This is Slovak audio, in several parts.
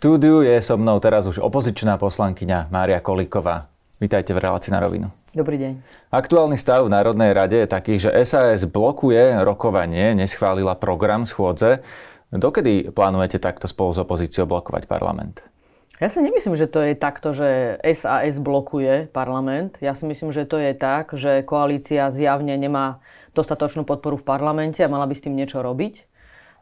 štúdiu je so mnou teraz už opozičná poslankyňa Mária Kolíková. Vítajte v relácii na rovinu. Dobrý deň. Aktuálny stav v Národnej rade je taký, že SAS blokuje rokovanie, neschválila program schôdze. Dokedy plánujete takto spolu s opozíciou blokovať parlament? Ja si nemyslím, že to je takto, že SAS blokuje parlament. Ja si myslím, že to je tak, že koalícia zjavne nemá dostatočnú podporu v parlamente a mala by s tým niečo robiť.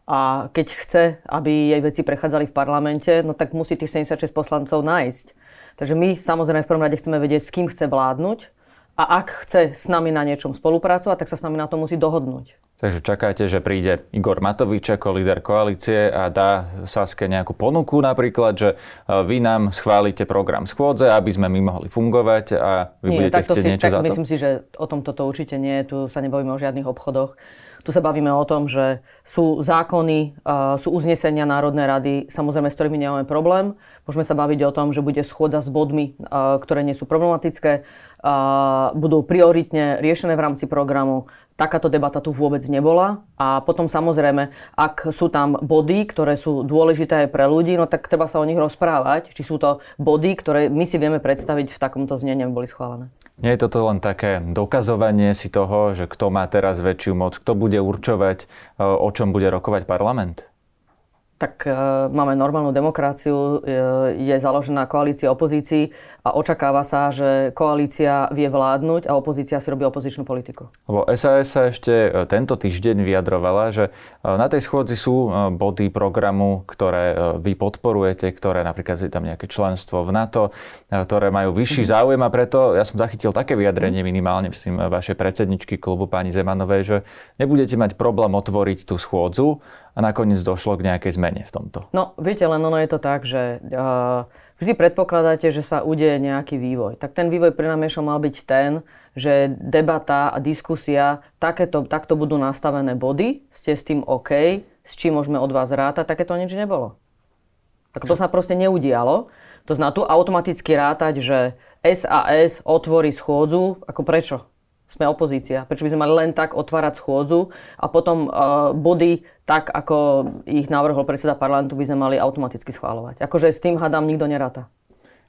A keď chce, aby jej veci prechádzali v parlamente, no tak musí tých 76 poslancov nájsť. Takže my samozrejme v prvom rade chceme vedieť, s kým chce vládnuť a ak chce s nami na niečom spolupracovať, tak sa s nami na to musí dohodnúť. Takže čakáte, že príde Igor Matovič ako líder koalície a dá Saske nejakú ponuku napríklad, že e, vy nám schválite program schôdze, aby sme my mohli fungovať a vy nie, budete chcieť si, niečo tak za to? Myslím si, že o tom toto určite nie. Tu sa nebavíme o žiadnych obchodoch. Tu sa bavíme o tom, že sú zákony, sú uznesenia Národnej rady, samozrejme, s ktorými nemáme problém. Môžeme sa baviť o tom, že bude schôdza s bodmi, ktoré nie sú problematické, budú prioritne riešené v rámci programu. Takáto debata tu vôbec nebola. A potom samozrejme, ak sú tam body, ktoré sú dôležité aj pre ľudí, no tak treba sa o nich rozprávať. Či sú to body, ktoré my si vieme predstaviť v takomto znení, aby boli schválené. Nie je toto len také dokazovanie si toho, že kto má teraz väčšiu moc, kto bude určovať, o čom bude rokovať parlament? Tak e, máme normálnu demokraciu, e, je založená koalícia opozícií a očakáva sa, že koalícia vie vládnuť a opozícia si robí opozičnú politiku. Lebo SAS sa ešte e, tento týždeň vyjadrovala, že na tej schôdzi sú body programu, ktoré vy podporujete, ktoré napríklad je tam nejaké členstvo v NATO, ktoré majú vyšší mhm. záujem a preto ja som zachytil také vyjadrenie minimálne, myslím, vašej predsedničky klubu pani Zemanovej, že nebudete mať problém otvoriť tú schôdzu, a nakoniec došlo k nejakej zmene v tomto. No, viete, len ono je to tak, že uh, vždy predpokladáte, že sa udeje nejaký vývoj. Tak ten vývoj pri námešom mal byť ten, že debata a diskusia, takéto, takto budú nastavené body, ste s tým OK, s čím môžeme od vás rátať, takéto nič nebolo. Tak to sa proste neudialo. To znamená tu automaticky rátať, že SAS otvorí schôdzu, ako prečo? Sme opozícia. Prečo by sme mali len tak otvárať schôdzu a potom uh, body, tak ako ich navrhol predseda parlamentu, by sme mali automaticky schváľovať. Akože s tým hádam nikto neráta.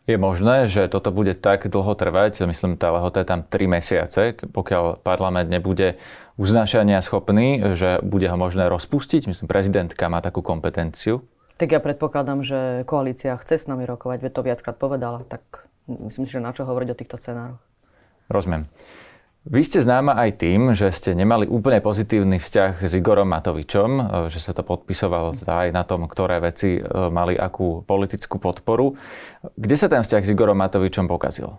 Je možné, že toto bude tak dlho trvať, myslím, tá lehota je tam 3 mesiace, pokiaľ parlament nebude uznášania schopný, že bude ho možné rozpustiť. Myslím, prezidentka má takú kompetenciu. Tak ja predpokladám, že koalícia chce s nami rokovať, veď to viackrát povedala, tak myslím si, že na čo hovoriť o týchto scenároch. Rozumiem. Vy ste známa aj tým, že ste nemali úplne pozitívny vzťah s Igorom Matovičom, e, že sa to podpisovalo teda aj na tom, ktoré veci e, mali akú politickú podporu. Kde sa ten vzťah s Igorom Matovičom pokazil?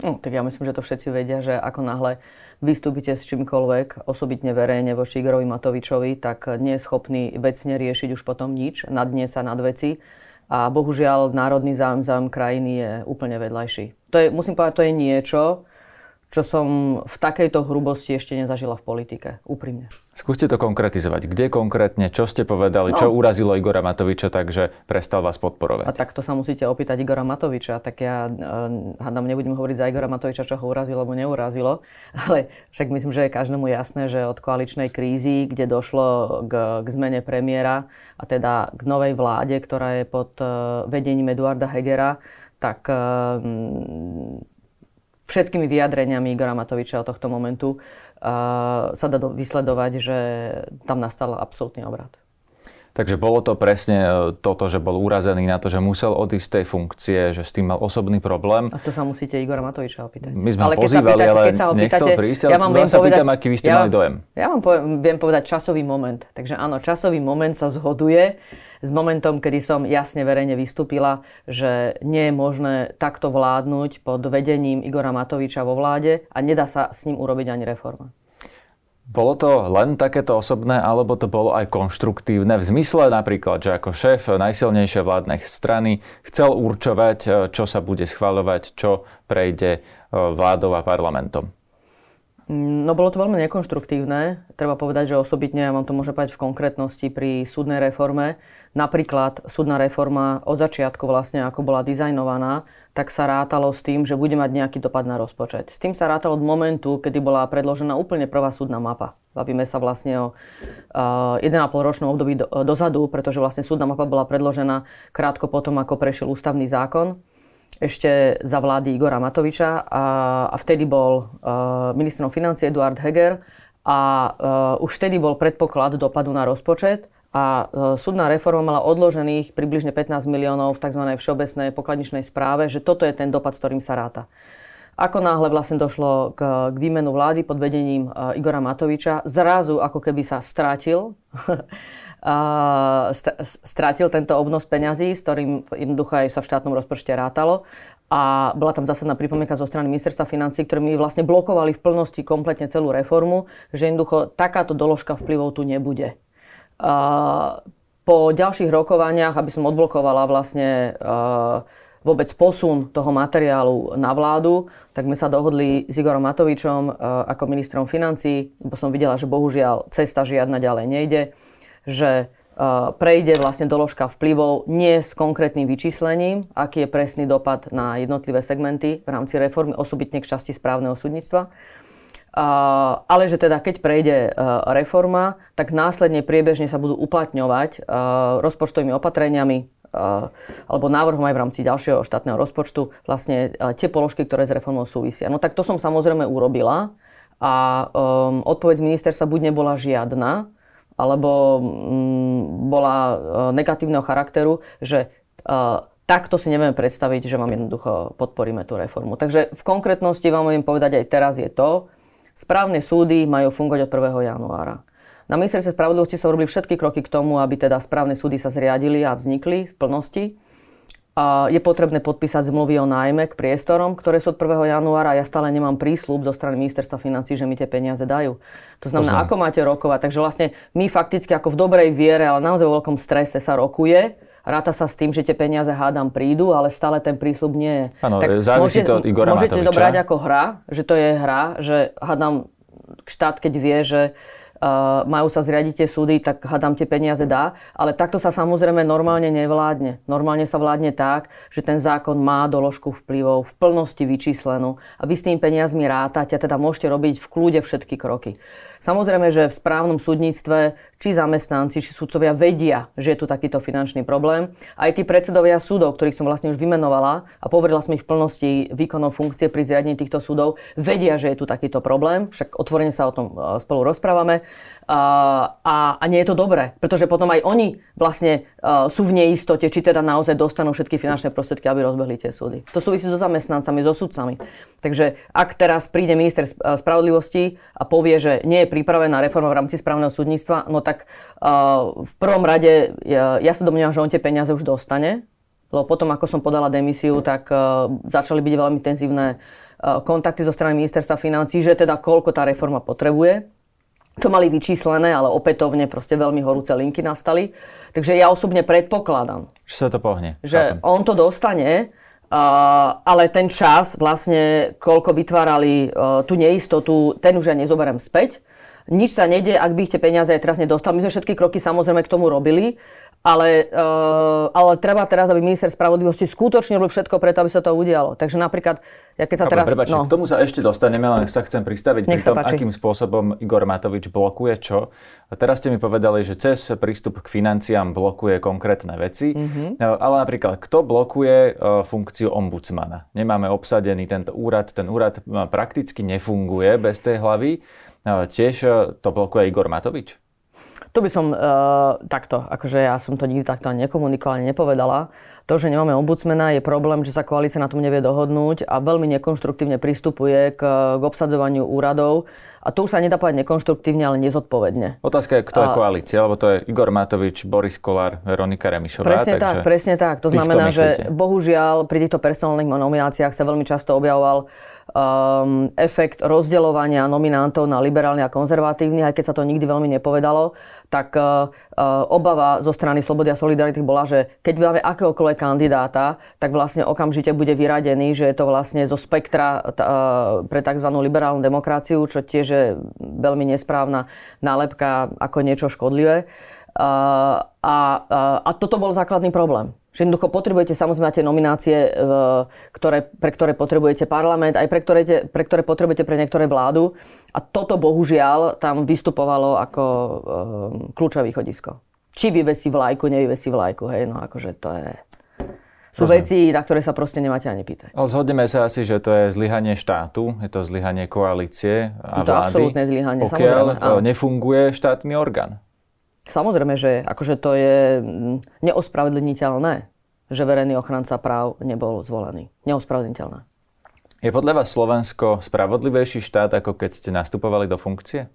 No, tak ja myslím, že to všetci vedia, že ako náhle vystúpite s čímkoľvek, osobitne verejne voči Igorovi Matovičovi, tak nie je schopný vecne riešiť už potom nič, nadnie sa nad veci. A bohužiaľ národný záujem, záujem krajiny je úplne vedľajší. To je, musím povedať, to je niečo, čo som v takejto hrubosti ešte nezažila v politike, úprimne. Skúste to konkretizovať. Kde konkrétne, čo ste povedali, no. čo urazilo Igora Matoviča, takže prestal vás podporovať? A tak to sa musíte opýtať Igora Matoviča. Tak ja uh, hádam, nebudem hovoriť za Igora Matoviča, čo ho urazilo alebo neurazilo, ale však myslím, že je každému jasné, že od koaličnej krízy, kde došlo k, k zmene premiéra a teda k novej vláde, ktorá je pod uh, vedením Eduarda Hegera, tak uh, všetkými vyjadreniami Igora Matoviča od tohto momentu uh, sa dá vysledovať, že tam nastal absolútny obrad. Takže bolo to presne e, toto, že bol urazený na to, že musel odísť z tej funkcie, že s tým mal osobný problém. A to sa musíte Igora Matoviča opýtať. My sme ale ho pozývali, pýtate, ale keď sa ho pýtate, prísť, ale ja vám sa povedať, pýtam, aký vy ste ja, mali dojem. Ja vám poviem, viem povedať časový moment. Takže áno, časový moment sa zhoduje s momentom, kedy som jasne verejne vystúpila, že nie je možné takto vládnuť pod vedením Igora Matoviča vo vláde a nedá sa s ním urobiť ani reforma. Bolo to len takéto osobné, alebo to bolo aj konštruktívne v zmysle napríklad, že ako šéf najsilnejšej vládnej strany chcel určovať, čo sa bude schváľovať, čo prejde e, vládou a parlamentom? No bolo to veľmi nekonštruktívne. Treba povedať, že osobitne, ja vám to môžem povedať v konkrétnosti pri súdnej reforme, Napríklad súdna reforma od začiatku vlastne, ako bola dizajnovaná, tak sa rátalo s tým, že bude mať nejaký dopad na rozpočet. S tým sa rátalo od momentu, kedy bola predložená úplne prvá súdna mapa. Bavíme sa vlastne o uh, 1,5 ročnom období do, dozadu, pretože vlastne súdna mapa bola predložená krátko potom, ako prešiel ústavný zákon ešte za vlády Igora Matoviča a, a vtedy bol uh, ministrom financie Eduard Heger a uh, už vtedy bol predpoklad dopadu na rozpočet a uh, súdna reforma mala odložených približne 15 miliónov v tzv. všeobecnej pokladničnej správe, že toto je ten dopad, s ktorým sa ráta. Ako náhle vlastne došlo k, k výmenu vlády pod vedením uh, Igora Matoviča, zrazu ako keby sa strátil, strátil tento obnos peňazí, s ktorým jednoducho aj sa v štátnom rozpočte rátalo. A bola tam zásadná pripomienka zo strany ministerstva financí, ktoré mi vlastne blokovali v plnosti kompletne celú reformu, že jednoducho takáto doložka vplyvov tu nebude. Po ďalších rokovaniach, aby som odblokovala vlastne vôbec posun toho materiálu na vládu, tak sme sa dohodli s Igorom Matovičom ako ministrom financí, lebo som videla, že bohužiaľ cesta žiadna ďalej nejde, že e, prejde vlastne doložka vplyvov nie s konkrétnym vyčíslením, aký je presný dopad na jednotlivé segmenty v rámci reformy, osobitne k časti správneho súdnictva. ale že teda keď prejde e, reforma, tak následne priebežne sa budú uplatňovať rozpočtovými opatreniami alebo návrhom aj v rámci ďalšieho štátneho rozpočtu vlastne tie položky, ktoré s reformou súvisia. No tak to som samozrejme urobila a odpoveď ministerstva buď nebola žiadna, alebo um, bola uh, negatívneho charakteru, že uh, takto si nevieme predstaviť, že vám jednoducho podporíme tú reformu. Takže v konkrétnosti vám môžem povedať aj teraz je to, správne súdy majú fungovať od 1. januára. Na ministerstve spravodlivosti sa urobili všetky kroky k tomu, aby teda správne súdy sa zriadili a vznikli v plnosti. A je potrebné podpísať zmluvy o nájme k priestorom, ktoré sú od 1. januára. Ja stále nemám prísľub zo strany ministerstva financí, že mi tie peniaze dajú. To znamená, ako máte rokovať. Takže vlastne my fakticky ako v dobrej viere, ale naozaj vo veľkom strese sa rokuje. Ráta sa s tým, že tie peniaze hádam prídu, ale stále ten prísľub nie je. Áno, závisí môžete, to od Igora Môžete to brať ako hra, že to je hra, že hádam štát, keď vie, že uh, majú sa zriadiť tie súdy, tak hádam tie peniaze dá. Ale takto sa samozrejme normálne nevládne. Normálne sa vládne tak, že ten zákon má doložku vplyvov v plnosti vyčíslenú a vy s tým peniazmi rátate teda môžete robiť v kľude všetky kroky. Samozrejme, že v správnom súdnictve či zamestnanci, či sudcovia vedia, že je tu takýto finančný problém. Aj tí predsedovia súdov, ktorých som vlastne už vymenovala a poverila som ich v plnosti výkonov funkcie pri zriadení týchto súdov, vedia, že je tu takýto problém, však otvorene sa o tom e, spolu rozprávame. A, a, nie je to dobré, pretože potom aj oni vlastne uh, sú v neistote, či teda naozaj dostanú všetky finančné prostriedky, aby rozbehli tie súdy. To súvisí so zamestnancami, so sudcami. Takže ak teraz príde minister e, spravodlivosti a povie, že nie je pripravená reforma v rámci správneho súdnictva, no tak uh, v prvom rade ja, ja sa domnievam, že on tie peniaze už dostane, lebo potom, ako som podala demisiu, tak uh, začali byť veľmi intenzívne kontakty zo strany ministerstva financí, že teda koľko tá reforma potrebuje čo mali vyčíslené, ale opätovne proste veľmi horúce linky nastali. Takže ja osobne predpokladám, že sa to pohne. Že Chápem. on to dostane, Uh, ale ten čas, vlastne koľko vytvárali uh, tú neistotu, ten už ja nezoberiem späť. Nič sa nedie, ak by ich tie peniaze aj teraz nedostali. My sme všetky kroky samozrejme k tomu robili, ale, uh, ale treba teraz, aby minister spravodlivosti skutočne robil všetko preto, aby sa to udialo. Takže napríklad, ja keď sa teraz... Prebači, no. K tomu sa ešte dostaneme, len sa chcem pristaviť Nech pri tom, páči. akým spôsobom Igor Matovič blokuje čo. A teraz ste mi povedali, že cez prístup k financiám blokuje konkrétne veci, mm-hmm. ale napríklad kto blokuje uh, funkciu ombudsmana? Nemáme obsadený tento úrad, ten úrad prakticky nefunguje bez tej hlavy. Uh, tiež to blokuje Igor Matovič? To by som uh, takto, akože ja som to nikdy takto nekomunikovala, nepovedala. To, že nemáme ombudsmena, je problém, že sa koalícia na tom nevie dohodnúť a veľmi nekonštruktívne pristupuje k, k obsadzovaniu úradov. A to už sa nedá povedať nekonštruktívne, ale nezodpovedne. Otázka je, kto je koalícia, lebo to je Igor Matovič, Boris Kolár, Veronika Remišová. Presne takže tak, presne tak. To znamená, že bohužiaľ pri týchto personálnych nomináciách sa veľmi často objavoval um, efekt rozdeľovania nominantov na liberálny a konzervatívny, aj keď sa to nikdy veľmi nepovedalo, tak uh, obava zo strany Slobody a Solidarity bola, že keď máme akéhokoľvek kandidáta, tak vlastne okamžite bude vyradený, že je to vlastne zo spektra uh, pre tzv. liberálnu demokraciu, čo tiež je veľmi nesprávna nálepka ako niečo škodlivé. Uh, a, a, a toto bol základný problém. Že jednoducho potrebujete, samozrejme máte nominácie, e, ktoré, pre ktoré potrebujete parlament, aj pre ktoré, pre ktoré potrebujete pre niektoré vládu. A toto bohužiaľ tam vystupovalo ako e, kľúčové východisko. Či vyvesí vlajku, nevyvesí vlajku, hej, no akože to je... Sú Rozumiem. veci, na ktoré sa proste nemáte ani pýtať. Ale zhodneme sa asi, že to je zlyhanie štátu, je to zlyhanie koalície a je to vlády. absolútne zlyhanie, pokiaľ samozrejme. nefunguje štátny orgán. Samozrejme, že akože to je mm, neospravedlniteľné, že verejný ochranca práv nebol zvolený. Neospravedlniteľné. Je podľa vás Slovensko spravodlivejší štát, ako keď ste nastupovali do funkcie?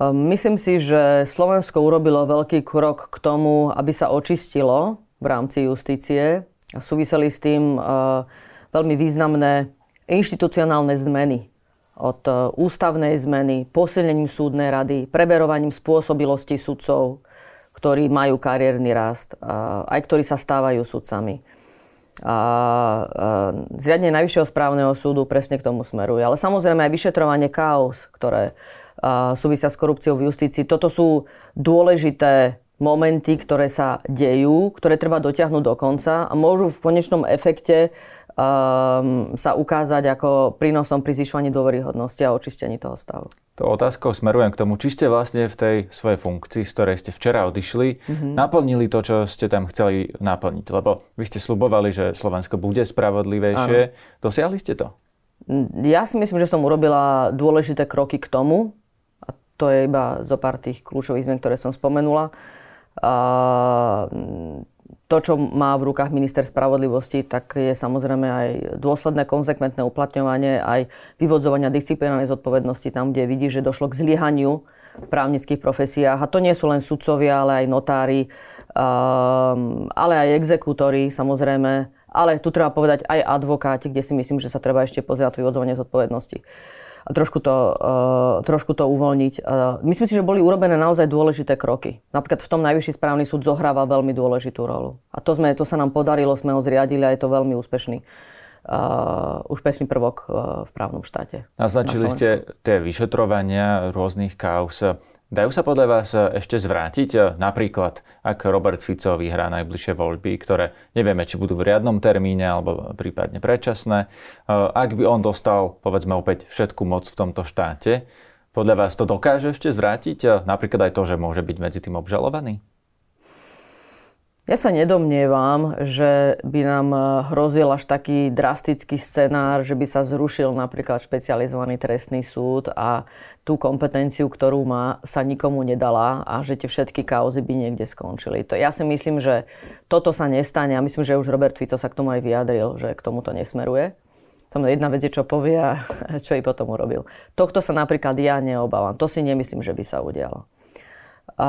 Ehm, myslím si, že Slovensko urobilo veľký krok k tomu, aby sa očistilo v rámci justície. Súviseli s tým ehm, veľmi významné inštitucionálne zmeny od e, ústavnej zmeny, posilnením súdnej rady, preberovaním spôsobilosti sudcov, ktorí majú kariérny rast, aj ktorí sa stávajú sudcami. A, zriadenie Najvyššieho správneho súdu presne k tomu smeruje. Ale samozrejme aj vyšetrovanie chaos, ktoré súvisia s korupciou v justícii. Toto sú dôležité momenty, ktoré sa dejú, ktoré treba dotiahnuť do konca a môžu v konečnom efekte um, sa ukázať ako prínosom pri zvyšovaní dôveryhodnosti a očistení toho stavu. To otázkou smerujem k tomu, či ste vlastne v tej svojej funkcii, z ktorej ste včera odišli, mm-hmm. naplnili to, čo ste tam chceli naplniť. Lebo vy ste slubovali, že Slovensko bude spravodlivejšie. Áno. Dosiahli ste to? Mm, ja si myslím, že som urobila dôležité kroky k tomu. A to je iba zo pár tých kľúčových zmien, ktoré som spomenula. A, to, čo má v rukách minister spravodlivosti, tak je samozrejme aj dôsledné, konzekventné uplatňovanie, aj vyvodzovania disciplinárnej zodpovednosti tam, kde vidí, že došlo k zlyhaniu v právnických profesiách. A to nie sú len sudcovia, ale aj notári, um, ale aj exekútori, samozrejme. Ale tu treba povedať aj advokáti, kde si myslím, že sa treba ešte pozrieť vyvodzovanie zodpovednosti a trošku to, uh, trošku to uvoľniť. Uh, myslím si, že boli urobené naozaj dôležité kroky. Napríklad v tom najvyšší správny súd zohráva veľmi dôležitú rolu. A to, sme, to sa nám podarilo, sme ho zriadili a je to veľmi úspešný. Uh, úspešný prvok uh, v právnom štáte. Naznačili ste tie vyšetrovania rôznych kaus. Dajú sa podľa vás ešte zvrátiť? Napríklad, ak Robert Fico vyhrá najbližšie voľby, ktoré nevieme, či budú v riadnom termíne alebo prípadne predčasné, ak by on dostal, povedzme opäť, všetku moc v tomto štáte, podľa vás to dokáže ešte zvrátiť? Napríklad aj to, že môže byť medzi tým obžalovaný? Ja sa nedomnievam, že by nám eh, hrozil až taký drastický scenár, že by sa zrušil napríklad špecializovaný trestný súd a tú kompetenciu, ktorú má, sa nikomu nedala a že tie všetky kauzy by niekde skončili. To, ja si myslím, že toto sa nestane a myslím, že už Robert Fico sa k tomu aj vyjadril, že k tomu to nesmeruje. Tam jedna vec je, čo povie a čo i potom urobil. Tohto sa napríklad ja neobávam. To si nemyslím, že by sa udialo. A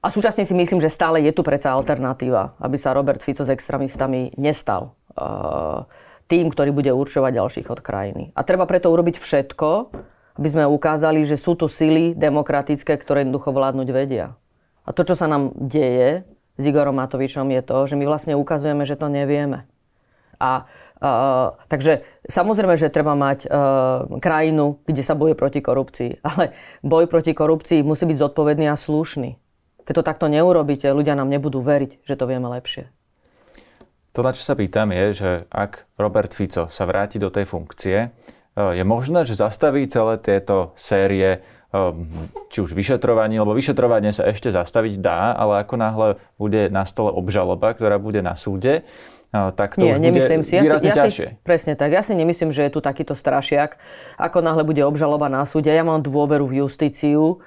a súčasne si myslím, že stále je tu predsa alternatíva, aby sa Robert Fico s extrémistami nestal uh, tým, ktorý bude určovať ďalších od krajiny. A treba preto urobiť všetko, aby sme ukázali, že sú tu sily demokratické, ktoré jednoducho vládnuť vedia. A to, čo sa nám deje s Igorom Matovičom, je to, že my vlastne ukazujeme, že to nevieme. A Uh, takže samozrejme, že treba mať uh, krajinu, kde sa boje proti korupcii. Ale boj proti korupcii musí byť zodpovedný a slušný. Keď to takto neurobíte, ľudia nám nebudú veriť, že to vieme lepšie. To, na čo sa pýtam, je, že ak Robert Fico sa vráti do tej funkcie, eh, je možné, že zastaví celé tieto série eh, či už vyšetrovanie, lebo vyšetrovanie sa ešte zastaviť dá, ale ako náhle bude na stole obžaloba, ktorá bude na súde, eh, tak to Nie, už nemyslím bude si. Ja si, ja ťažšie. Si, presne tak. Ja si nemyslím, že je tu takýto strašiak. Ako náhle bude obžaloba na súde, ja mám dôveru v justíciu,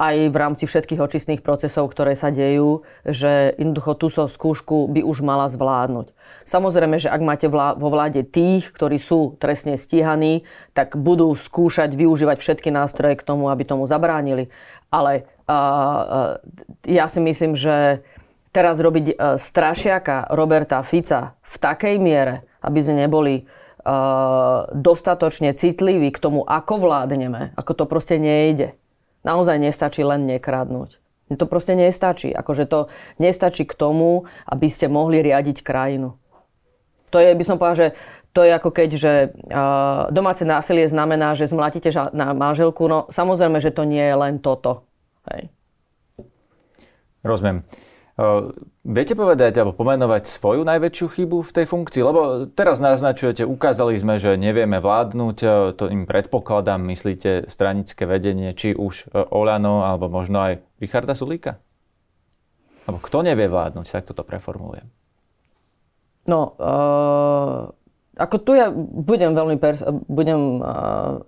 aj v rámci všetkých očistných procesov, ktoré sa dejú, že jednoducho tú so skúšku by už mala zvládnuť. Samozrejme, že ak máte vo vláde tých, ktorí sú trestne stíhaní, tak budú skúšať využívať všetky nástroje k tomu, aby tomu zabránili. Ale uh, uh, ja si myslím, že teraz robiť uh, strašiaka Roberta Fica v takej miere, aby sme neboli uh, dostatočne citliví k tomu, ako vládneme, ako to proste nejde Naozaj nestačí len nekradnúť. To proste nestačí. Akože to nestačí k tomu, aby ste mohli riadiť krajinu. To je, by som povedal, že to je ako keď, že uh, domáce násilie znamená, že zmlatíte ža- na manželku. No samozrejme, že to nie je len toto. Hej. Rozumiem. Viete povedať alebo pomenovať svoju najväčšiu chybu v tej funkcii? Lebo teraz naznačujete, ukázali sme, že nevieme vládnuť, to im predpokladám, myslíte stranické vedenie, či už Olano, alebo možno aj Richarda Sulíka? Alebo kto nevie vládnuť, tak toto preformulujem. No, uh, ako tu ja budem veľmi, pers- budem uh,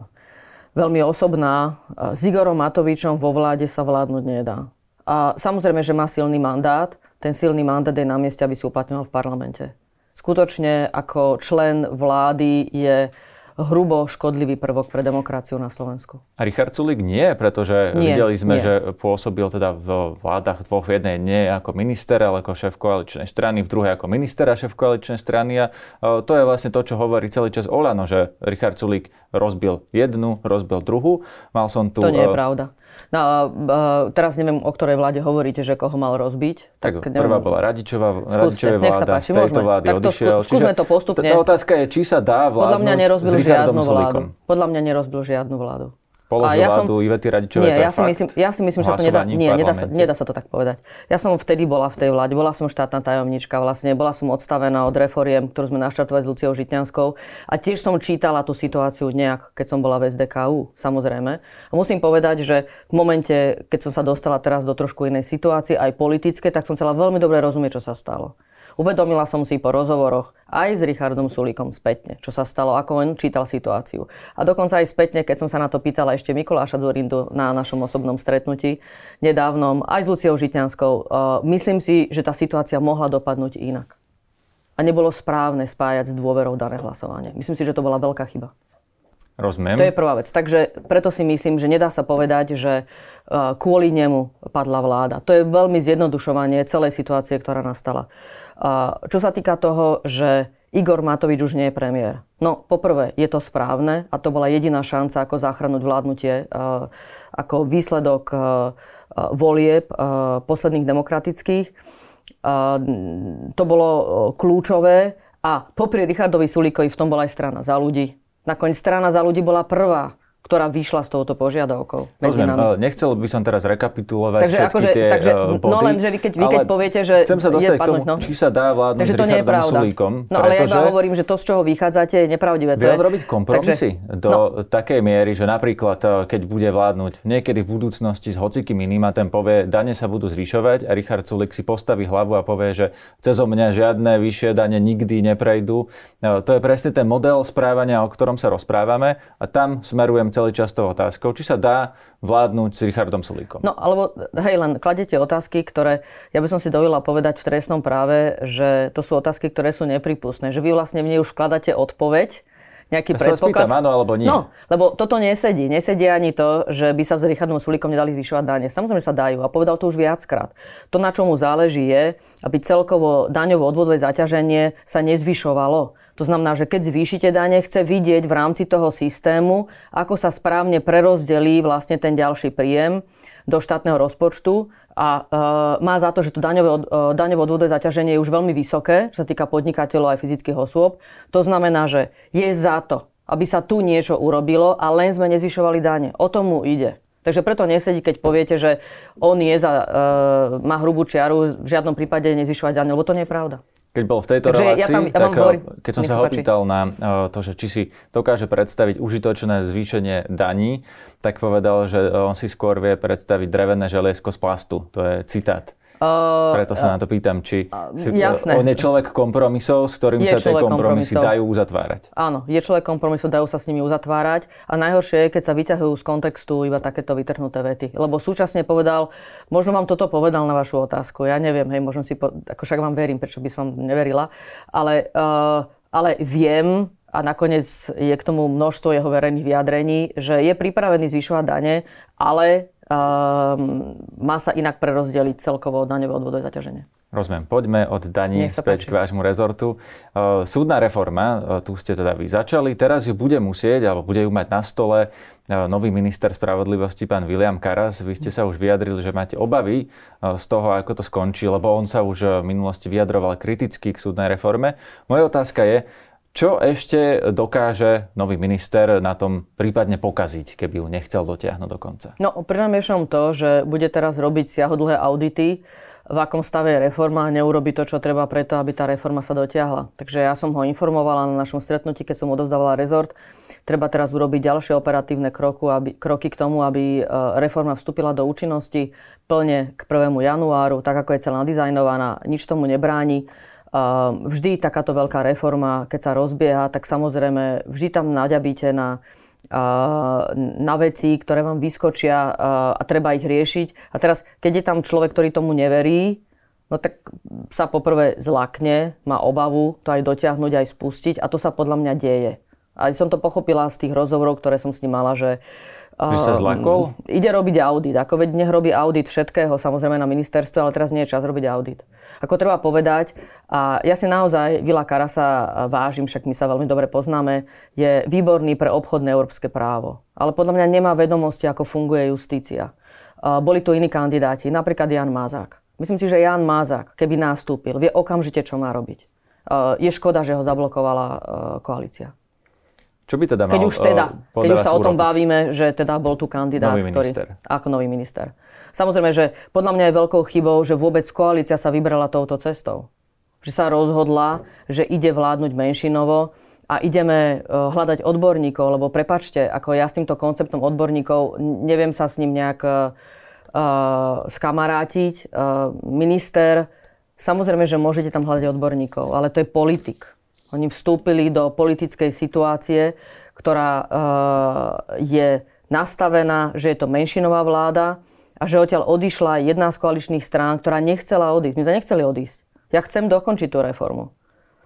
veľmi osobná. S Igorom Matovičom vo vláde sa vládnuť nedá. A samozrejme, že má silný mandát. Ten silný mandát je na mieste, aby si uplatňoval v parlamente. Skutočne ako člen vlády je hrubo škodlivý prvok pre demokraciu na Slovensku. A Richard Sulik nie, pretože nie, videli sme, nie. že pôsobil teda v vládach dvoch v jednej nie ako minister, ale ako šéf koaličnej strany, v druhej ako minister a šéf koaličnej strany. A e, to je vlastne to, čo hovorí celý čas Olano, že Richard Sulik rozbil jednu, rozbil druhú. Mal som tu... To nie je e, pravda. No a teraz neviem, o ktorej vláde hovoríte, že koho mal rozbiť. Tak, tak prvá bola Radičová, Radičová vláda, páči, z tejto vlády tak to odišiel. Skúsme to postupne. Tá otázka je, či sa dá vládnuť Podľa mňa nerozbil žiadnu vládu. Podľa mňa nerozbil žiadnu vládu položil ja vládu som, Ivety Radičovej. Nie, ja si, myslím, ja si myslím, že to nedá, nie, nedá, sa, nedá sa to tak povedať. Ja som vtedy bola v tej vláde, bola som štátna tajomnička vlastne, bola som odstavená od reforiem, ktorú sme naštartovali s Luciou Žitňanskou a tiež som čítala tú situáciu nejak, keď som bola v SDKU, samozrejme. A musím povedať, že v momente, keď som sa dostala teraz do trošku inej situácie, aj politické, tak som chcela veľmi dobre rozumieť, čo sa stalo. Uvedomila som si po rozhovoroch aj s Richardom Sulíkom spätne, čo sa stalo, ako on čítal situáciu. A dokonca aj spätne, keď som sa na to pýtala ešte Mikuláša Dvorindu na našom osobnom stretnutí nedávnom, aj s Luciou Žitňanskou, uh, myslím si, že tá situácia mohla dopadnúť inak. A nebolo správne spájať s dôverou dané hlasovanie. Myslím si, že to bola veľká chyba. Rozumiem. To je prvá vec. Takže preto si myslím, že nedá sa povedať, že uh, kvôli nemu padla vláda. To je veľmi zjednodušovanie celej situácie, ktorá nastala. Čo sa týka toho, že Igor Matovič už nie je premiér. No, poprvé, je to správne a to bola jediná šanca, ako zachránúť vládnutie, ako výsledok volieb posledných demokratických. To bolo kľúčové a popri Richardovi Sulíkovi v tom bola aj strana za ľudí. Nakoniec strana za ľudí bola prvá ktorá vyšla s touto požiadavkou. Rozumiem, nechcel by som teraz rekapitulovať takže všetky akože, tie takže, uh, body, No len, že vy keď, vy keď poviete, že chcem sa dostať k tomu, no. či sa dá vládnuť takže to s Richardom Sulíkom. No ale ja iba hovorím, že to, z čoho vychádzate, je nepravdivé. Viac robiť kompromisy takže, do no. takej miery, že napríklad, eh, keď bude vládnuť niekedy v budúcnosti s hocikým iným a ten povie, dane sa budú zvyšovať a Richard Sulík si postaví hlavu a povie, že cez mňa žiadne vyššie dane nikdy neprejdú. Eh, to je presne ten model správania, o ktorom sa rozprávame a tam smerujem celý čas tou otázkou, či sa dá vládnuť s Richardom Sulíkom. No, alebo hej, len kladete otázky, ktoré ja by som si dovolila povedať v trestnom práve, že to sú otázky, ktoré sú nepripustné. Že vy vlastne mne už vkladáte odpoveď, nejaký ja predpoklad. Spýtam, áno alebo nie. No, lebo toto nesedí. Nesedí ani to, že by sa s Richardom Sulíkom nedali zvyšovať dane. Samozrejme sa dajú a povedal to už viackrát. To, na čomu záleží, je, aby celkovo daňovo odvodové zaťaženie sa nezvyšovalo. To znamená, že keď zvýšite dane, chce vidieť v rámci toho systému, ako sa správne prerozdelí vlastne ten ďalší príjem do štátneho rozpočtu a e, má za to, že to daňové, e, daňové odvodové zaťaženie je už veľmi vysoké, čo sa týka podnikateľov aj fyzických osôb. To znamená, že je za to, aby sa tu niečo urobilo a len sme nezvyšovali dane. O tomu ide. Takže preto nesedí, keď poviete, že on je za, e, má hrubú čiaru, v žiadnom prípade nezvyšovať dane, lebo to nie je pravda. Keď bol v tejto Takže relácii, ja tam, ja tak hovorím, eh, keď som sa ho opýtal na eh, to, že či si dokáže predstaviť užitočné zvýšenie daní, tak povedal, že on si skôr vie predstaviť drevené želiesko z plastu. To je citát. Uh, Preto sa uh, na to pýtam, či uh, si, jasné. on je človek kompromisov, s ktorým je sa tie kompromisy kompromisov. dajú uzatvárať. Áno, je človek kompromisov, dajú sa s nimi uzatvárať a najhoršie je, keď sa vyťahujú z kontextu iba takéto vytrhnuté vety. Lebo súčasne povedal, možno vám toto povedal na vašu otázku, ja neviem, hej, možno si, po, ako však vám verím, prečo by som neverila, ale, uh, ale viem, a nakoniec je k tomu množstvo jeho verejných vyjadrení, že je pripravený zvyšovať dane, ale um, má sa inak prerozdeliť celkovo daňové odvodové zaťaženie. Rozumiem. Poďme od daní späť k vášmu rezortu. Uh, súdna reforma, uh, tu ste teda vy začali, teraz ju bude musieť, alebo bude ju mať na stole uh, nový minister spravodlivosti, pán William Karas. Vy ste sa už vyjadrili, že máte obavy z toho, ako to skončí, lebo on sa už v minulosti vyjadroval kriticky k súdnej reforme. Moja otázka je, Čo ešte dokáže nový minister na tom prípadne pokaziť, keby ju nechcel dotiahnuť do konca? No, prinamiešam to, že bude teraz robiť siahodlhé audity, v akom stave je reforma a neurobi to, čo treba preto, aby tá reforma sa dotiahla. Takže ja som ho informovala na našom stretnutí, keď som odovzdávala rezort. Treba teraz urobiť ďalšie operatívne kroku, aby, kroky k tomu, aby e, reforma vstúpila do účinnosti plne k 1. januáru, tak ako je celá nadizajnovaná. Nič tomu nebráni. Vždy takáto veľká reforma, keď sa rozbieha, tak samozrejme vždy tam naďabíte na, na veci, ktoré vám vyskočia a treba ich riešiť. A teraz, keď je tam človek, ktorý tomu neverí, no tak sa poprvé zlakne, má obavu to aj dotiahnuť, aj spustiť a to sa podľa mňa deje. A som to pochopila z tých rozhovorov, ktoré som s ním mala, že že sa zlakol? Ide robiť audit. Ako veď nech robí audit všetkého, samozrejme na ministerstve, ale teraz nie je čas robiť audit. Ako treba povedať, a ja si naozaj Vila Karasa vážim, však my sa veľmi dobre poznáme, je výborný pre obchodné európske právo. Ale podľa mňa nemá vedomosti, ako funguje justícia. Boli tu iní kandidáti, napríklad Jan Mázák. Myslím si, že Jan Mázák, keby nastúpil, vie okamžite, čo má robiť. Je škoda, že ho zablokovala koalícia. Čo by teda mal keď už, teda, keď už sa urobiť? o tom bavíme, že teda bol tu kandidát, nový ktorý, ako nový minister. Samozrejme, že podľa mňa je veľkou chybou, že vôbec koalícia sa vybrala touto cestou. Že sa rozhodla, že ide vládnuť menšinovo a ideme e, hľadať odborníkov, lebo prepačte, ako ja s týmto konceptom odborníkov neviem sa s ním nejak uh, skamarátiť. Uh, minister, samozrejme, že môžete tam hľadať odborníkov, ale to je politik. Oni vstúpili do politickej situácie, ktorá uh, je nastavená, že je to menšinová vláda a že odtiaľ odišla jedna z koaličných strán, ktorá nechcela odísť. My sme nechceli odísť. Ja chcem dokončiť tú reformu.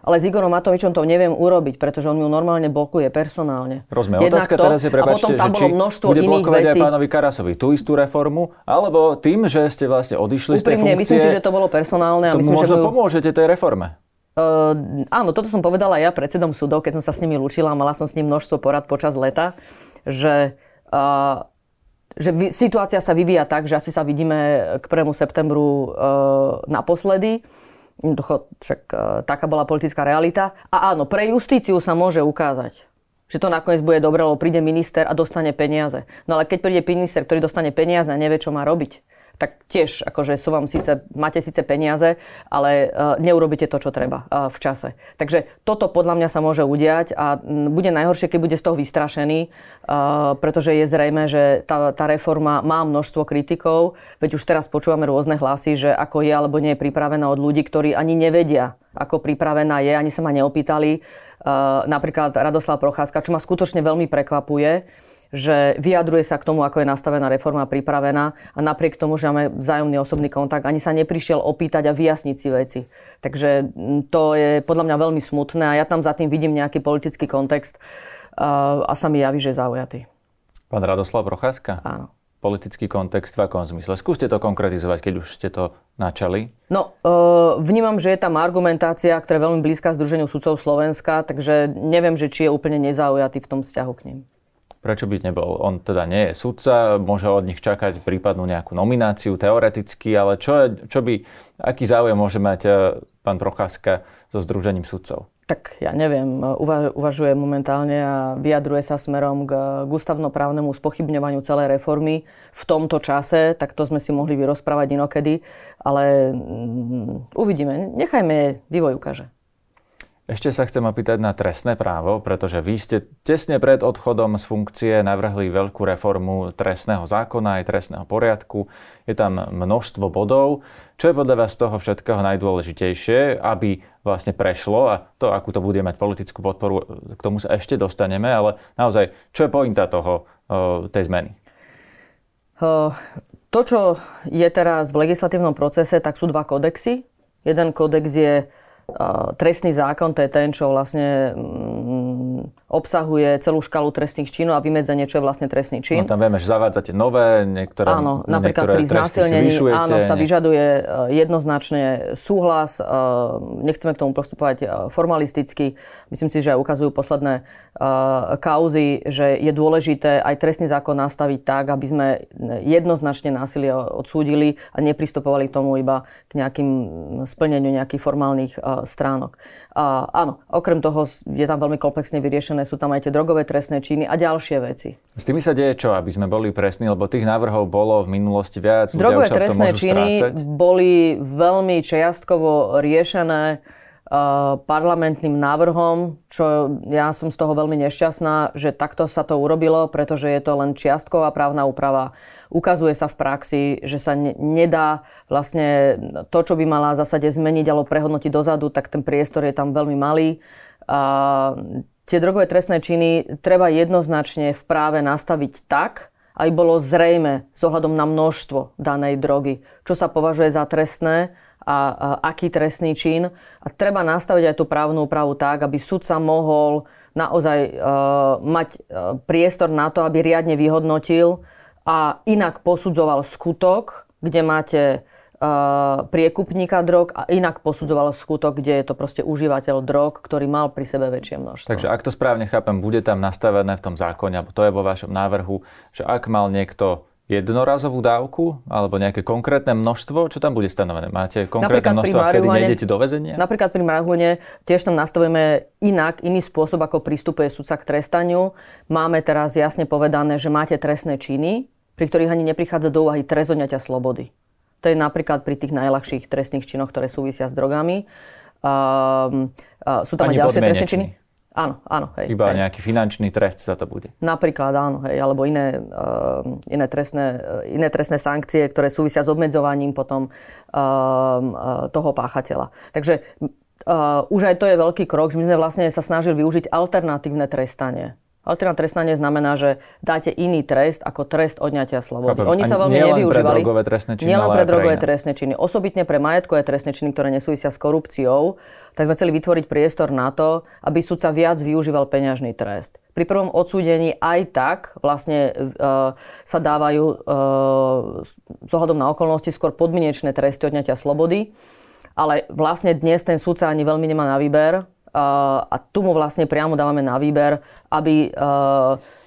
Ale s Igorom Matovičom to neviem urobiť, pretože on ju normálne blokuje personálne. Rozumiem. Otázka to, teraz je, prepáčte, že či bude blokovať vecí. aj pánovi Karasovi tú istú reformu, alebo tým, že ste vlastne odišli Úprimne, z tej funkcie... myslím si, že to bolo personálne. A myslím, možno že ju... pomôžete tej reforme. Uh, áno, toto som povedala ja predsedom súdov, keď som sa s nimi lúčila, mala som s ním množstvo porad počas leta, že, uh, že vy, situácia sa vyvíja tak, že asi sa vidíme k 1. septembru uh, naposledy. Však uh, taká bola politická realita. A áno, pre justíciu sa môže ukázať, že to nakoniec bude dobre, lebo príde minister a dostane peniaze. No ale keď príde minister, ktorý dostane peniaze a nevie, čo má robiť, tak tiež akože sú vám síce, máte síce peniaze, ale uh, neurobíte to, čo treba uh, v čase. Takže toto podľa mňa sa môže udiať a bude najhoršie, keď bude z toho vystrašený, uh, pretože je zrejme, že tá, tá reforma má množstvo kritikov, veď už teraz počúvame rôzne hlasy, že ako je alebo nie je pripravená od ľudí, ktorí ani nevedia, ako pripravená je, ani sa ma neopýtali. Napríklad Radoslav Procházka, čo ma skutočne veľmi prekvapuje, že vyjadruje sa k tomu, ako je nastavená reforma pripravená a napriek tomu, že máme vzájomný osobný kontakt, ani sa neprišiel opýtať a vyjasniť si veci. Takže to je podľa mňa veľmi smutné a ja tam za tým vidím nejaký politický kontext a sa mi javí, že je zaujatý. Pán Radoslav Procházka? Áno. Politický kontext v akom zmysle? Skúste to konkretizovať, keď už ste to načali. No, vnímam, že je tam argumentácia, ktorá je veľmi blízka Združeniu sudcov Slovenska, takže neviem, že či je úplne nezaujatý v tom vzťahu k ním. Prečo byť nebol? On teda nie je sudca, môže od nich čakať prípadnú nejakú nomináciu teoreticky, ale čo, čo by, aký záujem môže mať e, pán Procházka so Združením sudcov? Tak ja neviem, uva- uvažuje momentálne a vyjadruje sa smerom k, k ústavnoprávnemu spochybňovaniu celej reformy v tomto čase, tak to sme si mohli vyrozprávať inokedy, ale mm, uvidíme, nechajme vývoj ukáže. Ešte sa chcem opýtať na trestné právo, pretože vy ste tesne pred odchodom z funkcie navrhli veľkú reformu trestného zákona aj trestného poriadku. Je tam množstvo bodov. Čo je podľa vás z toho všetkého najdôležitejšie, aby vlastne prešlo a to, akú to bude mať politickú podporu, k tomu sa ešte dostaneme, ale naozaj, čo je pointa toho, tej zmeny? To, čo je teraz v legislatívnom procese, tak sú dva kodexy. Jeden kodex je trestný zákon, to je ten, čo vlastne mm, obsahuje celú škalu trestných činov a vymedzenie, čo je vlastne trestný čin. No tam vieme, že zavádzate nové, niektoré Áno, napríklad pri znásilnení áno, sa vyžaduje e, jednoznačne súhlas, e, nechceme k tomu postupovať e, formalisticky. Myslím si, že aj ukazujú posledné kauzy, že je dôležité aj trestný zákon nastaviť tak, aby sme jednoznačne násilie odsúdili a nepristupovali k tomu iba k nejakým splneniu nejakých formálnych stránok. Uh, áno, okrem toho je tam veľmi komplexne vyriešené, sú tam aj tie drogové trestné činy a ďalšie veci. S tými sa deje čo, aby sme boli presní, lebo tých návrhov bolo v minulosti viac. Drogové trestné činy strácať. boli veľmi čiastkovo riešené parlamentným návrhom, čo ja som z toho veľmi nešťastná, že takto sa to urobilo, pretože je to len čiastková právna úprava. Ukazuje sa v praxi, že sa ne, nedá vlastne to, čo by mala v zásade zmeniť alebo prehodnotiť dozadu, tak ten priestor je tam veľmi malý. A tie drogové trestné činy treba jednoznačne v práve nastaviť tak, aby bolo zrejme s ohľadom na množstvo danej drogy, čo sa považuje za trestné a, a aký trestný čin. A treba nastaviť aj tú právnu úpravu tak, aby sudca mohol naozaj uh, mať uh, priestor na to, aby riadne vyhodnotil a inak posudzoval skutok, kde máte uh, priekupníka drog a inak posudzoval skutok, kde je to proste užívateľ drog, ktorý mal pri sebe väčšie množstvo. Takže ak to správne chápem, bude tam nastavené v tom zákone, alebo to je vo vašom návrhu, že ak mal niekto jednorazovú dávku alebo nejaké konkrétne množstvo? Čo tam bude stanovené? Máte konkrétne napríklad množstvo a vtedy nejdete do väzenia? Napríklad pri marihuane tiež tam nastavujeme inak, iný spôsob, ako pristupuje sudca k trestaniu. Máme teraz jasne povedané, že máte trestné činy, pri ktorých ani neprichádza do úvahy trest slobody. To je napríklad pri tých najľahších trestných činoch, ktoré súvisia s drogami. Um, uh, sú tam ani aj ďalšie trestné činy? Áno, áno. Hej, Iba hej. nejaký finančný trest za to bude. Napríklad áno, hej, alebo iné, uh, iné, trestné, uh, iné trestné sankcie, ktoré súvisia s obmedzovaním potom uh, uh, toho páchateľa. Takže uh, už aj to je veľký krok, že my sme vlastne sa snažili využiť alternatívne trestanie. Alternatívne trestanie znamená, že dáte iný trest ako trest odňatia slobody. Chápem. Oni sa veľmi nevyužívali. Pre drogové trestné činy, nielen pre drogové trestné činy. Osobitne pre majetkové trestné činy, ktoré nesúvisia s korupciou, tak sme chceli vytvoriť priestor na to, aby sudca viac využíval peňažný trest. Pri prvom odsúdení aj tak vlastne e, sa dávajú e, s ohľadom na okolnosti skôr podmienečné tresty odňatia slobody. Ale vlastne dnes ten sudca ani veľmi nemá na výber, a tu mu vlastne priamo dávame na výber, aby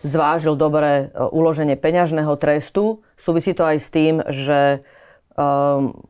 zvážil dobre uloženie peňažného trestu. Súvisí to aj s tým, že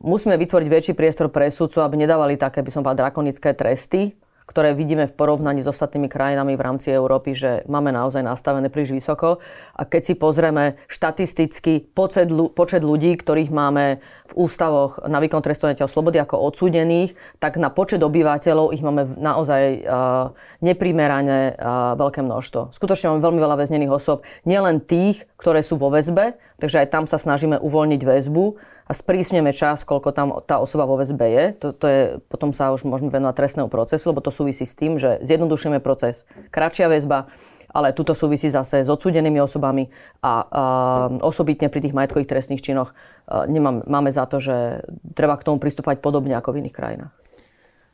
musíme vytvoriť väčší priestor pre sudcu, aby nedávali také, by som povedal, drakonické tresty, ktoré vidíme v porovnaní s ostatnými krajinami v rámci Európy, že máme naozaj nastavené príliš vysoko. A keď si pozrieme štatisticky počet, ľudí, ktorých máme v ústavoch na výkon trestu slobody ako odsúdených, tak na počet obyvateľov ich máme naozaj uh, neprimerane veľké množstvo. Skutočne máme veľmi veľa väznených osob, nielen tých, ktoré sú vo väzbe, takže aj tam sa snažíme uvoľniť väzbu, a sprísneme čas, koľko tam tá osoba vo väzbe je. To, to je, potom sa už môžeme venovať trestnému procesu, lebo to súvisí s tým, že zjednodušíme proces. Kratšia väzba, ale tuto súvisí zase s odsúdenými osobami a, a osobitne pri tých majetkových trestných činoch nemám, máme za to, že treba k tomu pristúpať podobne ako v iných krajinách.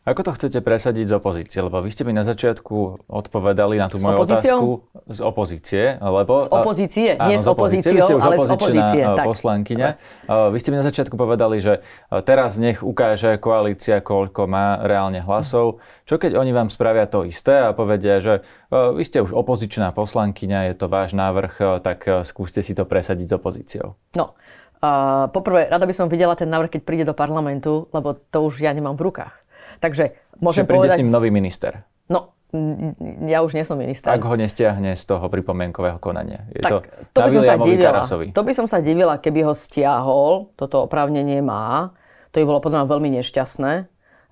Ako to chcete presadiť z opozície? Lebo vy ste mi na začiatku odpovedali na tú moju otázku z opozície. Lebo, z opozície, áno, nie z opozície, ale z opozície. poslankyňa. Tak. Vy ste mi na začiatku povedali, že teraz nech ukáže koalícia, koľko má reálne hlasov. Čo keď oni vám spravia to isté a povedia, že vy ste už opozičná poslankyňa, je to váš návrh, tak skúste si to presadiť s opozíciou. No, uh, poprvé, rada by som videla ten návrh, keď príde do parlamentu, lebo to už ja nemám v rukách. Takže môžem Čiže príde povedať... s ním nový minister. No, ja už nie som minister. Ak ho nestiahne z toho pripomienkového konania. Je tak, to, to by som sa divila. To by som sa divila, keby ho stiahol, toto oprávnenie má. To by bolo podľa mňa veľmi nešťastné.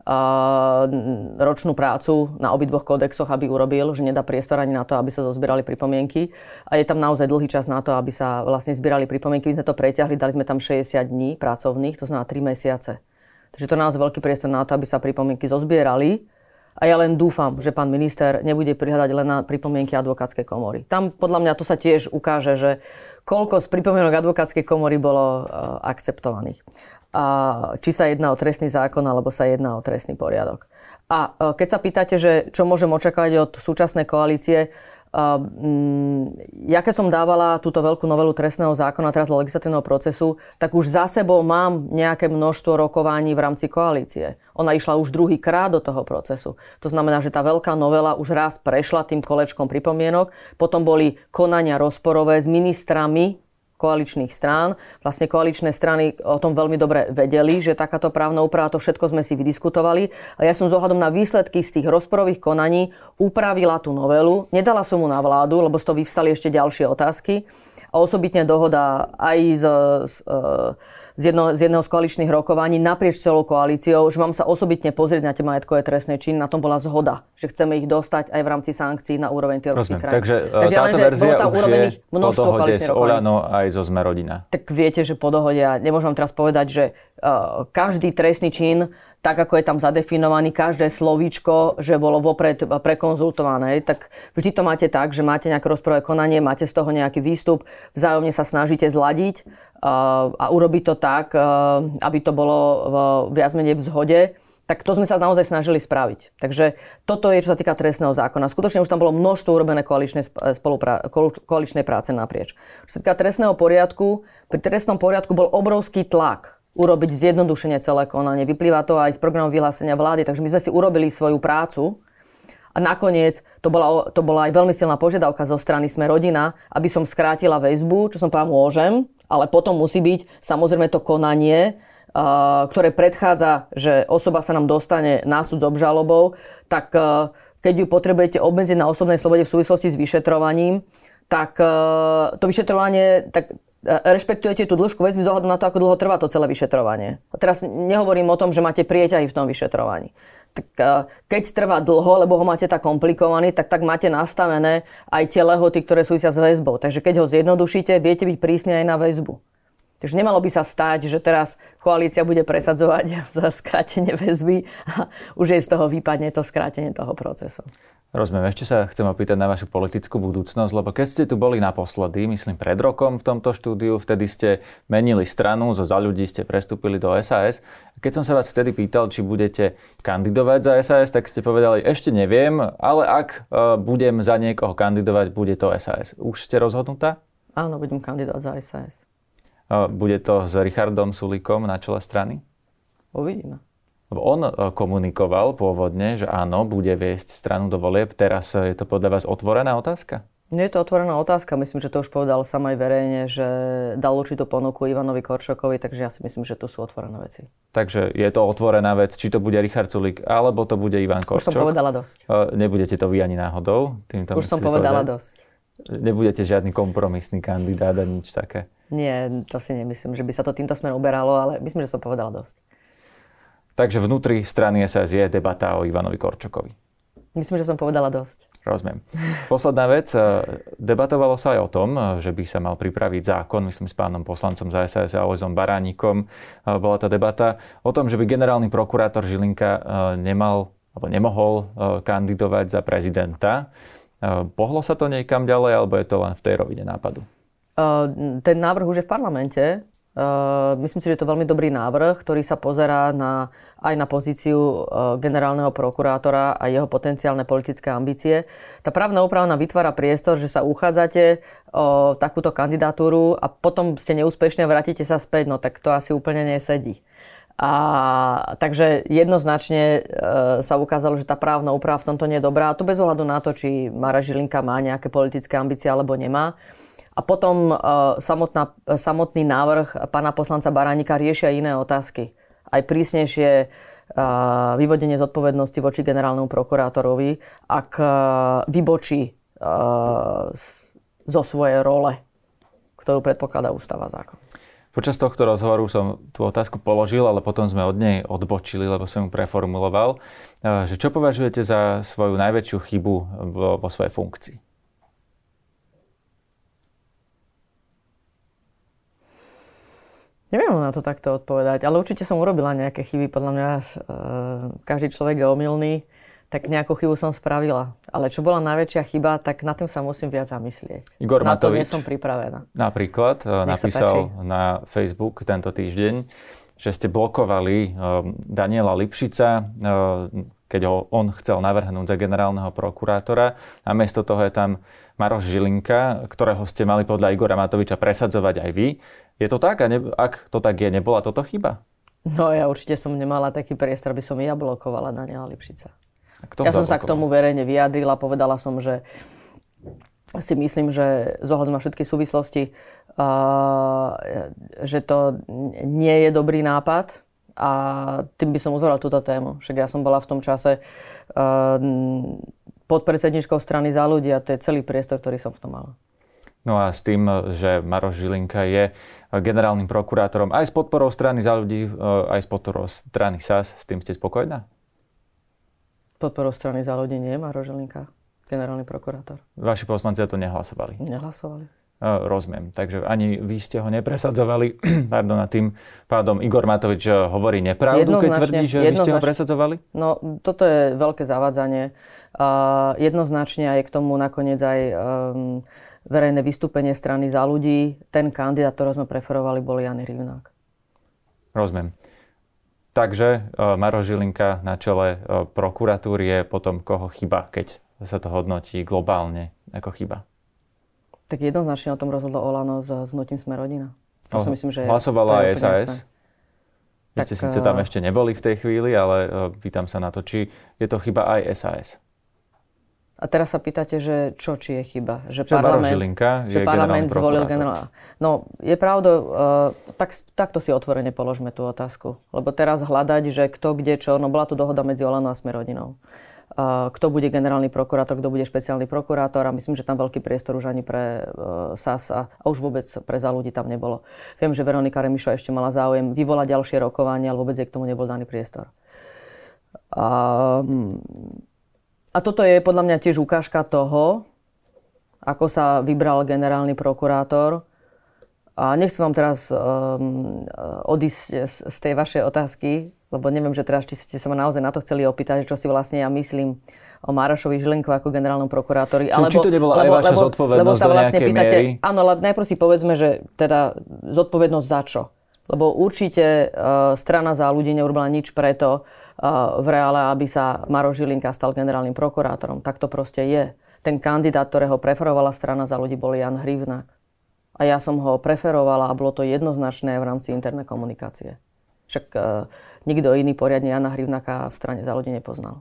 Uh, ročnú prácu na obidvoch kódexoch, aby urobil, že nedá priestor ani na to, aby sa zozbierali pripomienky. A je tam naozaj dlhý čas na to, aby sa vlastne zbierali pripomienky. My sme to preťahli, dali sme tam 60 dní pracovných, to znamená 3 mesiace. Takže to je naozaj veľký priestor na to, aby sa pripomienky zozbierali. A ja len dúfam, že pán minister nebude prihľadať len na pripomienky advokátskej komory. Tam podľa mňa to sa tiež ukáže, že koľko z pripomienok advokátskej komory bolo uh, akceptovaných. A či sa jedná o trestný zákon, alebo sa jedná o trestný poriadok. A uh, keď sa pýtate, že čo môžem očakávať od súčasnej koalície, Mm, ja keď som dávala túto veľkú novelu trestného zákona teraz do legislatívneho procesu, tak už za sebou mám nejaké množstvo rokovaní v rámci koalície. Ona išla už druhý krát do toho procesu. To znamená, že tá veľká novela už raz prešla tým kolečkom pripomienok, potom boli konania rozporové s ministrami koaličných strán. Vlastne koaličné strany o tom veľmi dobre vedeli, že takáto právna úprava, to všetko sme si vydiskutovali. A ja som z ohľadom na výsledky z tých rozporových konaní upravila tú novelu. Nedala som mu na vládu, lebo z toho vyvstali ešte ďalšie otázky a osobitne dohoda aj z, z, z, jedno, z jedného z koaličných rokovaní naprieč celou koalíciou, že mám sa osobitne pozrieť na tie majetkové trestné činy. Na tom bola zhoda, že chceme ich dostať aj v rámci sankcií na úroveň tých európskych krajín. Takže, Takže táto len, verzia tam už je po dohode s Olano aj zo Sme rodina. Tak viete, že po dohode, ja nemôžem vám teraz povedať, že uh, každý trestný čin tak ako je tam zadefinovaný každé slovíčko, že bolo vopred prekonzultované, tak vždy to máte tak, že máte nejaké rozprové konanie, máte z toho nejaký výstup, vzájomne sa snažíte zladiť a urobiť to tak, aby to bolo viac menej v zhode tak to sme sa naozaj snažili spraviť. Takže toto je, čo sa týka trestného zákona. Skutočne už tam bolo množstvo urobené koaličnej, spoluprá- koaličnej práce naprieč. Čo sa týka trestného poriadku, pri trestnom poriadku bol obrovský tlak urobiť zjednodušenie celé konanie. Vyplýva to aj z programu vyhlásenia vlády, takže my sme si urobili svoju prácu a nakoniec to bola, to bola aj veľmi silná požiadavka zo strany Sme rodina, aby som skrátila väzbu, čo som povedala môžem, ale potom musí byť samozrejme to konanie, ktoré predchádza, že osoba sa nám dostane na súd s obžalobou, tak keď ju potrebujete obmedziť na osobnej slobode v súvislosti s vyšetrovaním, tak to vyšetrovanie, tak rešpektujete tú dĺžku väzby z ohľadom na to, ako dlho trvá to celé vyšetrovanie. A teraz nehovorím o tom, že máte prieťahy v tom vyšetrovaní. Tak keď trvá dlho, lebo ho máte tak komplikovaný, tak tak máte nastavené aj tie lehoty, ktoré súvisia s väzbou. Takže keď ho zjednodušíte, viete byť prísne aj na väzbu. Takže nemalo by sa stať, že teraz koalícia bude presadzovať za skrátenie väzby a už jej z toho vypadne to skrátenie toho procesu. Rozumiem, ešte sa chcem opýtať na vašu politickú budúcnosť, lebo keď ste tu boli naposledy, myslím pred rokom v tomto štúdiu, vtedy ste menili stranu, zo za ľudí ste prestúpili do SAS. Keď som sa vás vtedy pýtal, či budete kandidovať za SAS, tak ste povedali, ešte neviem, ale ak e, budem za niekoho kandidovať, bude to SAS. Už ste rozhodnutá? Áno, budem kandidovať za SAS. Bude to s Richardom Sulíkom na čele strany? Uvidíme. Lebo on e, komunikoval pôvodne, že áno, bude viesť stranu do volieb. Teraz e, je to podľa vás otvorená otázka? Nie je to otvorená otázka. Myslím, že to už povedal sám aj verejne, že dal určitú ponuku Ivanovi Korčokovi, takže ja si myslím, že to sú otvorené veci. Takže je to otvorená vec, či to bude Richard Sulik, alebo to bude Ivan Korčok. Už som povedala dosť. E, nebudete to vy ani náhodou? Týmto už som povedala povedať? dosť. Nebudete žiadny kompromisný kandidát a nič také? Nie, to si nemyslím, že by sa to týmto smerom uberalo, ale myslím, že som povedala dosť. Takže vnútri strany SAS je debata o Ivanovi Korčokovi. Myslím, že som povedala dosť. Rozumiem. Posledná vec. E, debatovalo sa aj o tom, e, že by sa mal pripraviť zákon, myslím s pánom poslancom za SAS a Ozom Baránikom. E, bola tá debata o tom, že by generálny prokurátor Žilinka nemal alebo nemohol kandidovať za prezidenta. Pohlo sa to niekam ďalej, alebo je to len v tej rovine nápadu? Ten návrh už je v parlamente. Uh, myslím si, že je to veľmi dobrý návrh, ktorý sa pozerá na, aj na pozíciu uh, generálneho prokurátora a jeho potenciálne politické ambície. Tá právna úprava vytvára priestor, že sa uchádzate o takúto kandidatúru a potom ste neúspešní a vrátite sa späť, no tak to asi úplne nesedí. A, takže jednoznačne e, sa ukázalo, že tá právna úprava v tomto nie je dobrá. A to bez ohľadu na to, či Mara Žilinka má nejaké politické ambície alebo nemá. A potom uh, samotná, samotný návrh pána poslanca Baránika riešia iné otázky. Aj prísnejšie uh, vyvodenie zodpovednosti voči generálnemu prokurátorovi, ak uh, vybočí zo svojej role, ktorú predpokladá ústava zákon. Počas tohto rozhovoru som tú otázku položil, ale potom sme od nej odbočili, lebo som ju preformuloval. Že čo považujete za svoju najväčšiu chybu vo, vo svojej funkcii? Neviem na to takto odpovedať, ale určite som urobila nejaké chyby. Podľa mňa e, každý človek je omylný, tak nejakú chybu som spravila. Ale čo bola najväčšia chyba, tak na tým sa musím viac zamyslieť. Igor na Matovič to nie som pripravená. Napríklad e, Nech napísal na Facebook tento týždeň, že ste blokovali e, Daniela Lipšica, keď ho on chcel navrhnúť za generálneho prokurátora. Namiesto toho je tam Maroš Žilinka, ktorého ste mali podľa Igora Matoviča presadzovať aj vy. Je to tak? A ne, ak to tak je, nebola toto chyba? No ja určite som nemala taký priestor, aby som ja blokovala Daniela Lipšica. Ja som sa k tomu verejne vyjadrila, povedala som, že si myslím, že z ohľadom na všetky súvislosti že to nie je dobrý nápad a tým by som uzvoril túto tému. Však ja som bola v tom čase podpredsedničkou strany za ľudí a to je celý priestor, ktorý som v tom mala. No a s tým, že Maroš Žilinka je generálnym prokurátorom aj s podporou strany za ľudí, aj s podporou strany SAS, s tým ste spokojná? Podporou strany za ľudí nie Maroš Žilinka, generálny prokurátor. Vaši poslanci za to nehlasovali? Nehlasovali. Rozumiem. Takže ani vy ste ho nepresadzovali. Pardon, a tým pádom Igor Matovič hovorí nepravdu, keď tvrdí, že vy ste ho presadzovali? No, toto je veľké zavádzanie. Uh, jednoznačne aj k tomu nakoniec aj um, verejné vystúpenie strany za ľudí. Ten kandidát, ktorého sme preferovali, bol Jan Rivnák. Rozumiem. Takže uh, Maro Žilinka na čele uh, prokuratúry je potom koho chyba, keď sa to hodnotí globálne ako chyba? Tak jednoznačne o tom rozhodlo Olano s, s Nutím Sme rodina. To oh, si myslím, že hlasovala aj SAS? Vy ste síce tam ešte neboli v tej chvíli, ale pýtam sa na to, či je to chyba aj SAS. A teraz sa pýtate, že čo, či je chyba? Že, že parlament, Žilinka že parlament zvolil generála. No, je pravda, uh, tak, takto si otvorene položme tú otázku. Lebo teraz hľadať, že kto, kde, čo, no bola tu dohoda medzi Olano a Smerodinou. Uh, kto bude generálny prokurátor, kto bude špeciálny prokurátor a myslím, že tam veľký priestor už ani pre uh, SAS a, a už vôbec pre za ľudí tam nebolo. Viem, že Veronika Remišová ešte mala záujem vyvolať ďalšie rokovanie, ale vôbec jej k tomu nebol daný priestor. Uh, a toto je podľa mňa tiež ukážka toho, ako sa vybral generálny prokurátor. A nechcem vám teraz um, odísť z, z tej vašej otázky, lebo neviem, že teraz, či ste sa ma naozaj na to chceli opýtať, čo si vlastne ja myslím o Márošovi Žilenko ako generálnom prokurátorovi. Čiže, alebo, či to nebola lebo, aj vaša lebo, zodpovednosť lebo sa vlastne do pýtate, miery? Áno, ale najprv si povedzme, že teda zodpovednosť za čo? Lebo určite uh, strana za ľudí neurobila nič preto uh, v reále, aby sa Maro Žilinka stal generálnym prokurátorom. Tak to proste je. Ten kandidát, ktorého preferovala strana za ľudí, bol Jan Hrivnak. A ja som ho preferovala a bolo to jednoznačné v rámci internej komunikácie. Však uh, nikto iný poriadne Jana Hrivnaka v strane za ľudí nepoznal.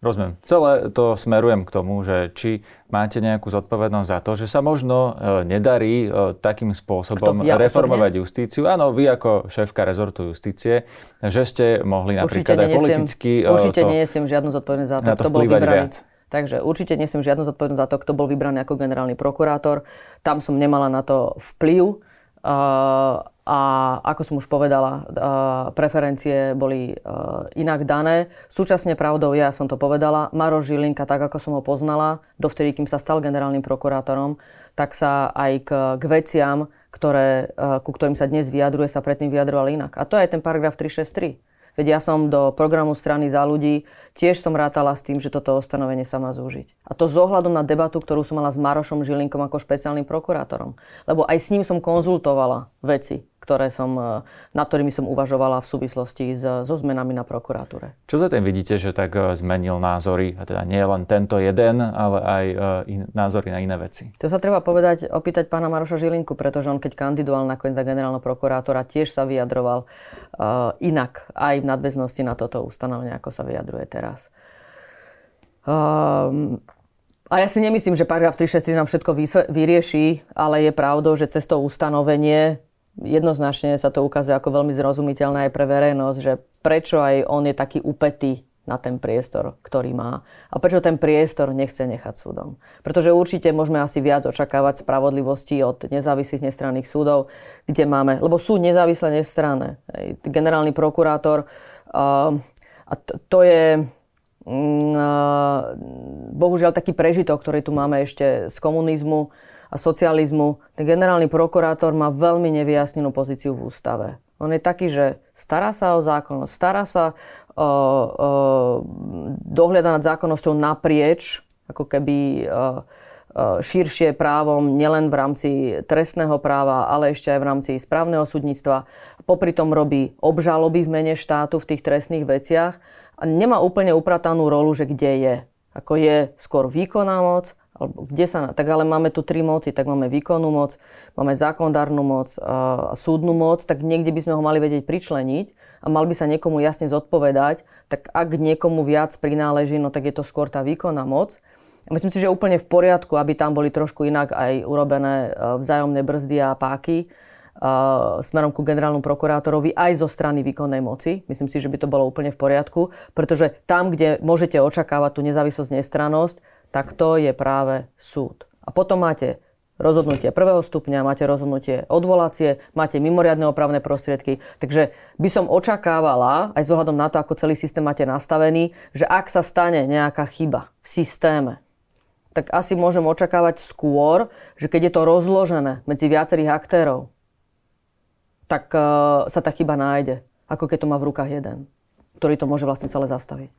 Rozumiem. Celé to smerujem k tomu, že či máte nejakú zodpovednosť za to, že sa možno e, nedarí e, takým spôsobom Kto, ja reformovať osobne? justíciu. Áno, vy ako šéfka rezortu justície, že ste mohli napríklad určite aj politicky... E, určite to, niesiem žiadnu zodpovednosť za to, to kto bol vybraný. Viac. Takže určite nesiem žiadnu zodpovednosť za to, kto bol vybraný ako generálny prokurátor. Tam som nemala na to vplyv. Uh, a ako som už povedala, preferencie boli inak dané. Súčasne pravdou ja som to povedala, Maro Žilinka, tak ako som ho poznala, dovtedy, kým sa stal generálnym prokurátorom, tak sa aj k, k veciam, ktoré, ku ktorým sa dnes vyjadruje, sa predtým vyjadroval inak. A to je ten paragraf 363 Veď ja som do programu strany za ľudí tiež som rátala s tým, že toto ustanovenie sa má zúžiť. A to ohľadom na debatu, ktorú som mala s Marošom Žilinkom ako špeciálnym prokurátorom. Lebo aj s ním som konzultovala veci, ktoré som, e, nad ktorými som uvažovala v súvislosti s, so zmenami na prokuratúre. Čo za tým vidíte, že tak e, zmenil názory, a teda nie len tento jeden, ale aj e, in, názory na iné veci? To sa treba povedať, opýtať pána Maroša Žilinku, pretože on keď kandidoval nakoniec za generálneho prokurátora, tiež sa vyjadroval uh, inak aj v nadväznosti na toto ustanovenie, ako sa vyjadruje teraz. Um, a ja si nemyslím, že paragraf 363 nám všetko vyrieši, ale je pravdou, že cez to ustanovenie jednoznačne sa to ukazuje ako veľmi zrozumiteľné aj pre verejnosť, že prečo aj on je taký upetý na ten priestor, ktorý má. A prečo ten priestor nechce nechať súdom. Pretože určite môžeme asi viac očakávať spravodlivosti od nezávislých nestranných súdov, kde máme, lebo sú nezávislé nestranné. Generálny prokurátor, uh, a to, je bohužiaľ taký prežitok, ktorý tu máme ešte z komunizmu, a socializmu, ten generálny prokurátor má veľmi nevyjasnenú pozíciu v ústave. On je taký, že stará sa o zákonnosť, stará sa, o, o, dohľada nad zákonnosťou naprieč, ako keby o, širšie právom nielen v rámci trestného práva, ale ešte aj v rámci správneho súdnictva. Popri tom robí obžaloby v mene štátu v tých trestných veciach a nemá úplne upratanú rolu, že kde je. Ako je skôr výkonná moc alebo kde sa, tak ale máme tu tri moci, tak máme výkonnú moc, máme zákonodárnu moc a súdnu moc, tak niekde by sme ho mali vedieť pričleniť a mal by sa niekomu jasne zodpovedať, tak ak niekomu viac prináleží, no tak je to skôr tá výkonná moc. Myslím si, že je úplne v poriadku, aby tam boli trošku inak aj urobené vzájomné brzdy a páky smerom ku generálnu prokurátorovi aj zo strany výkonnej moci. Myslím si, že by to bolo úplne v poriadku, pretože tam, kde môžete očakávať tú nezávislosť, nestrannosť, tak to je práve súd. A potom máte rozhodnutie prvého stupňa, máte rozhodnutie odvolacie, máte mimoriadne opravné prostriedky. Takže by som očakávala, aj z ohľadom na to, ako celý systém máte nastavený, že ak sa stane nejaká chyba v systéme, tak asi môžem očakávať skôr, že keď je to rozložené medzi viacerých aktérov, tak uh, sa tá chyba nájde, ako keď to má v rukách jeden, ktorý to môže vlastne celé zastaviť.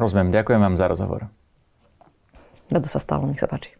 Rozumiem, ďakujem vám za rozhovor. to sa stalo, nech sa páči.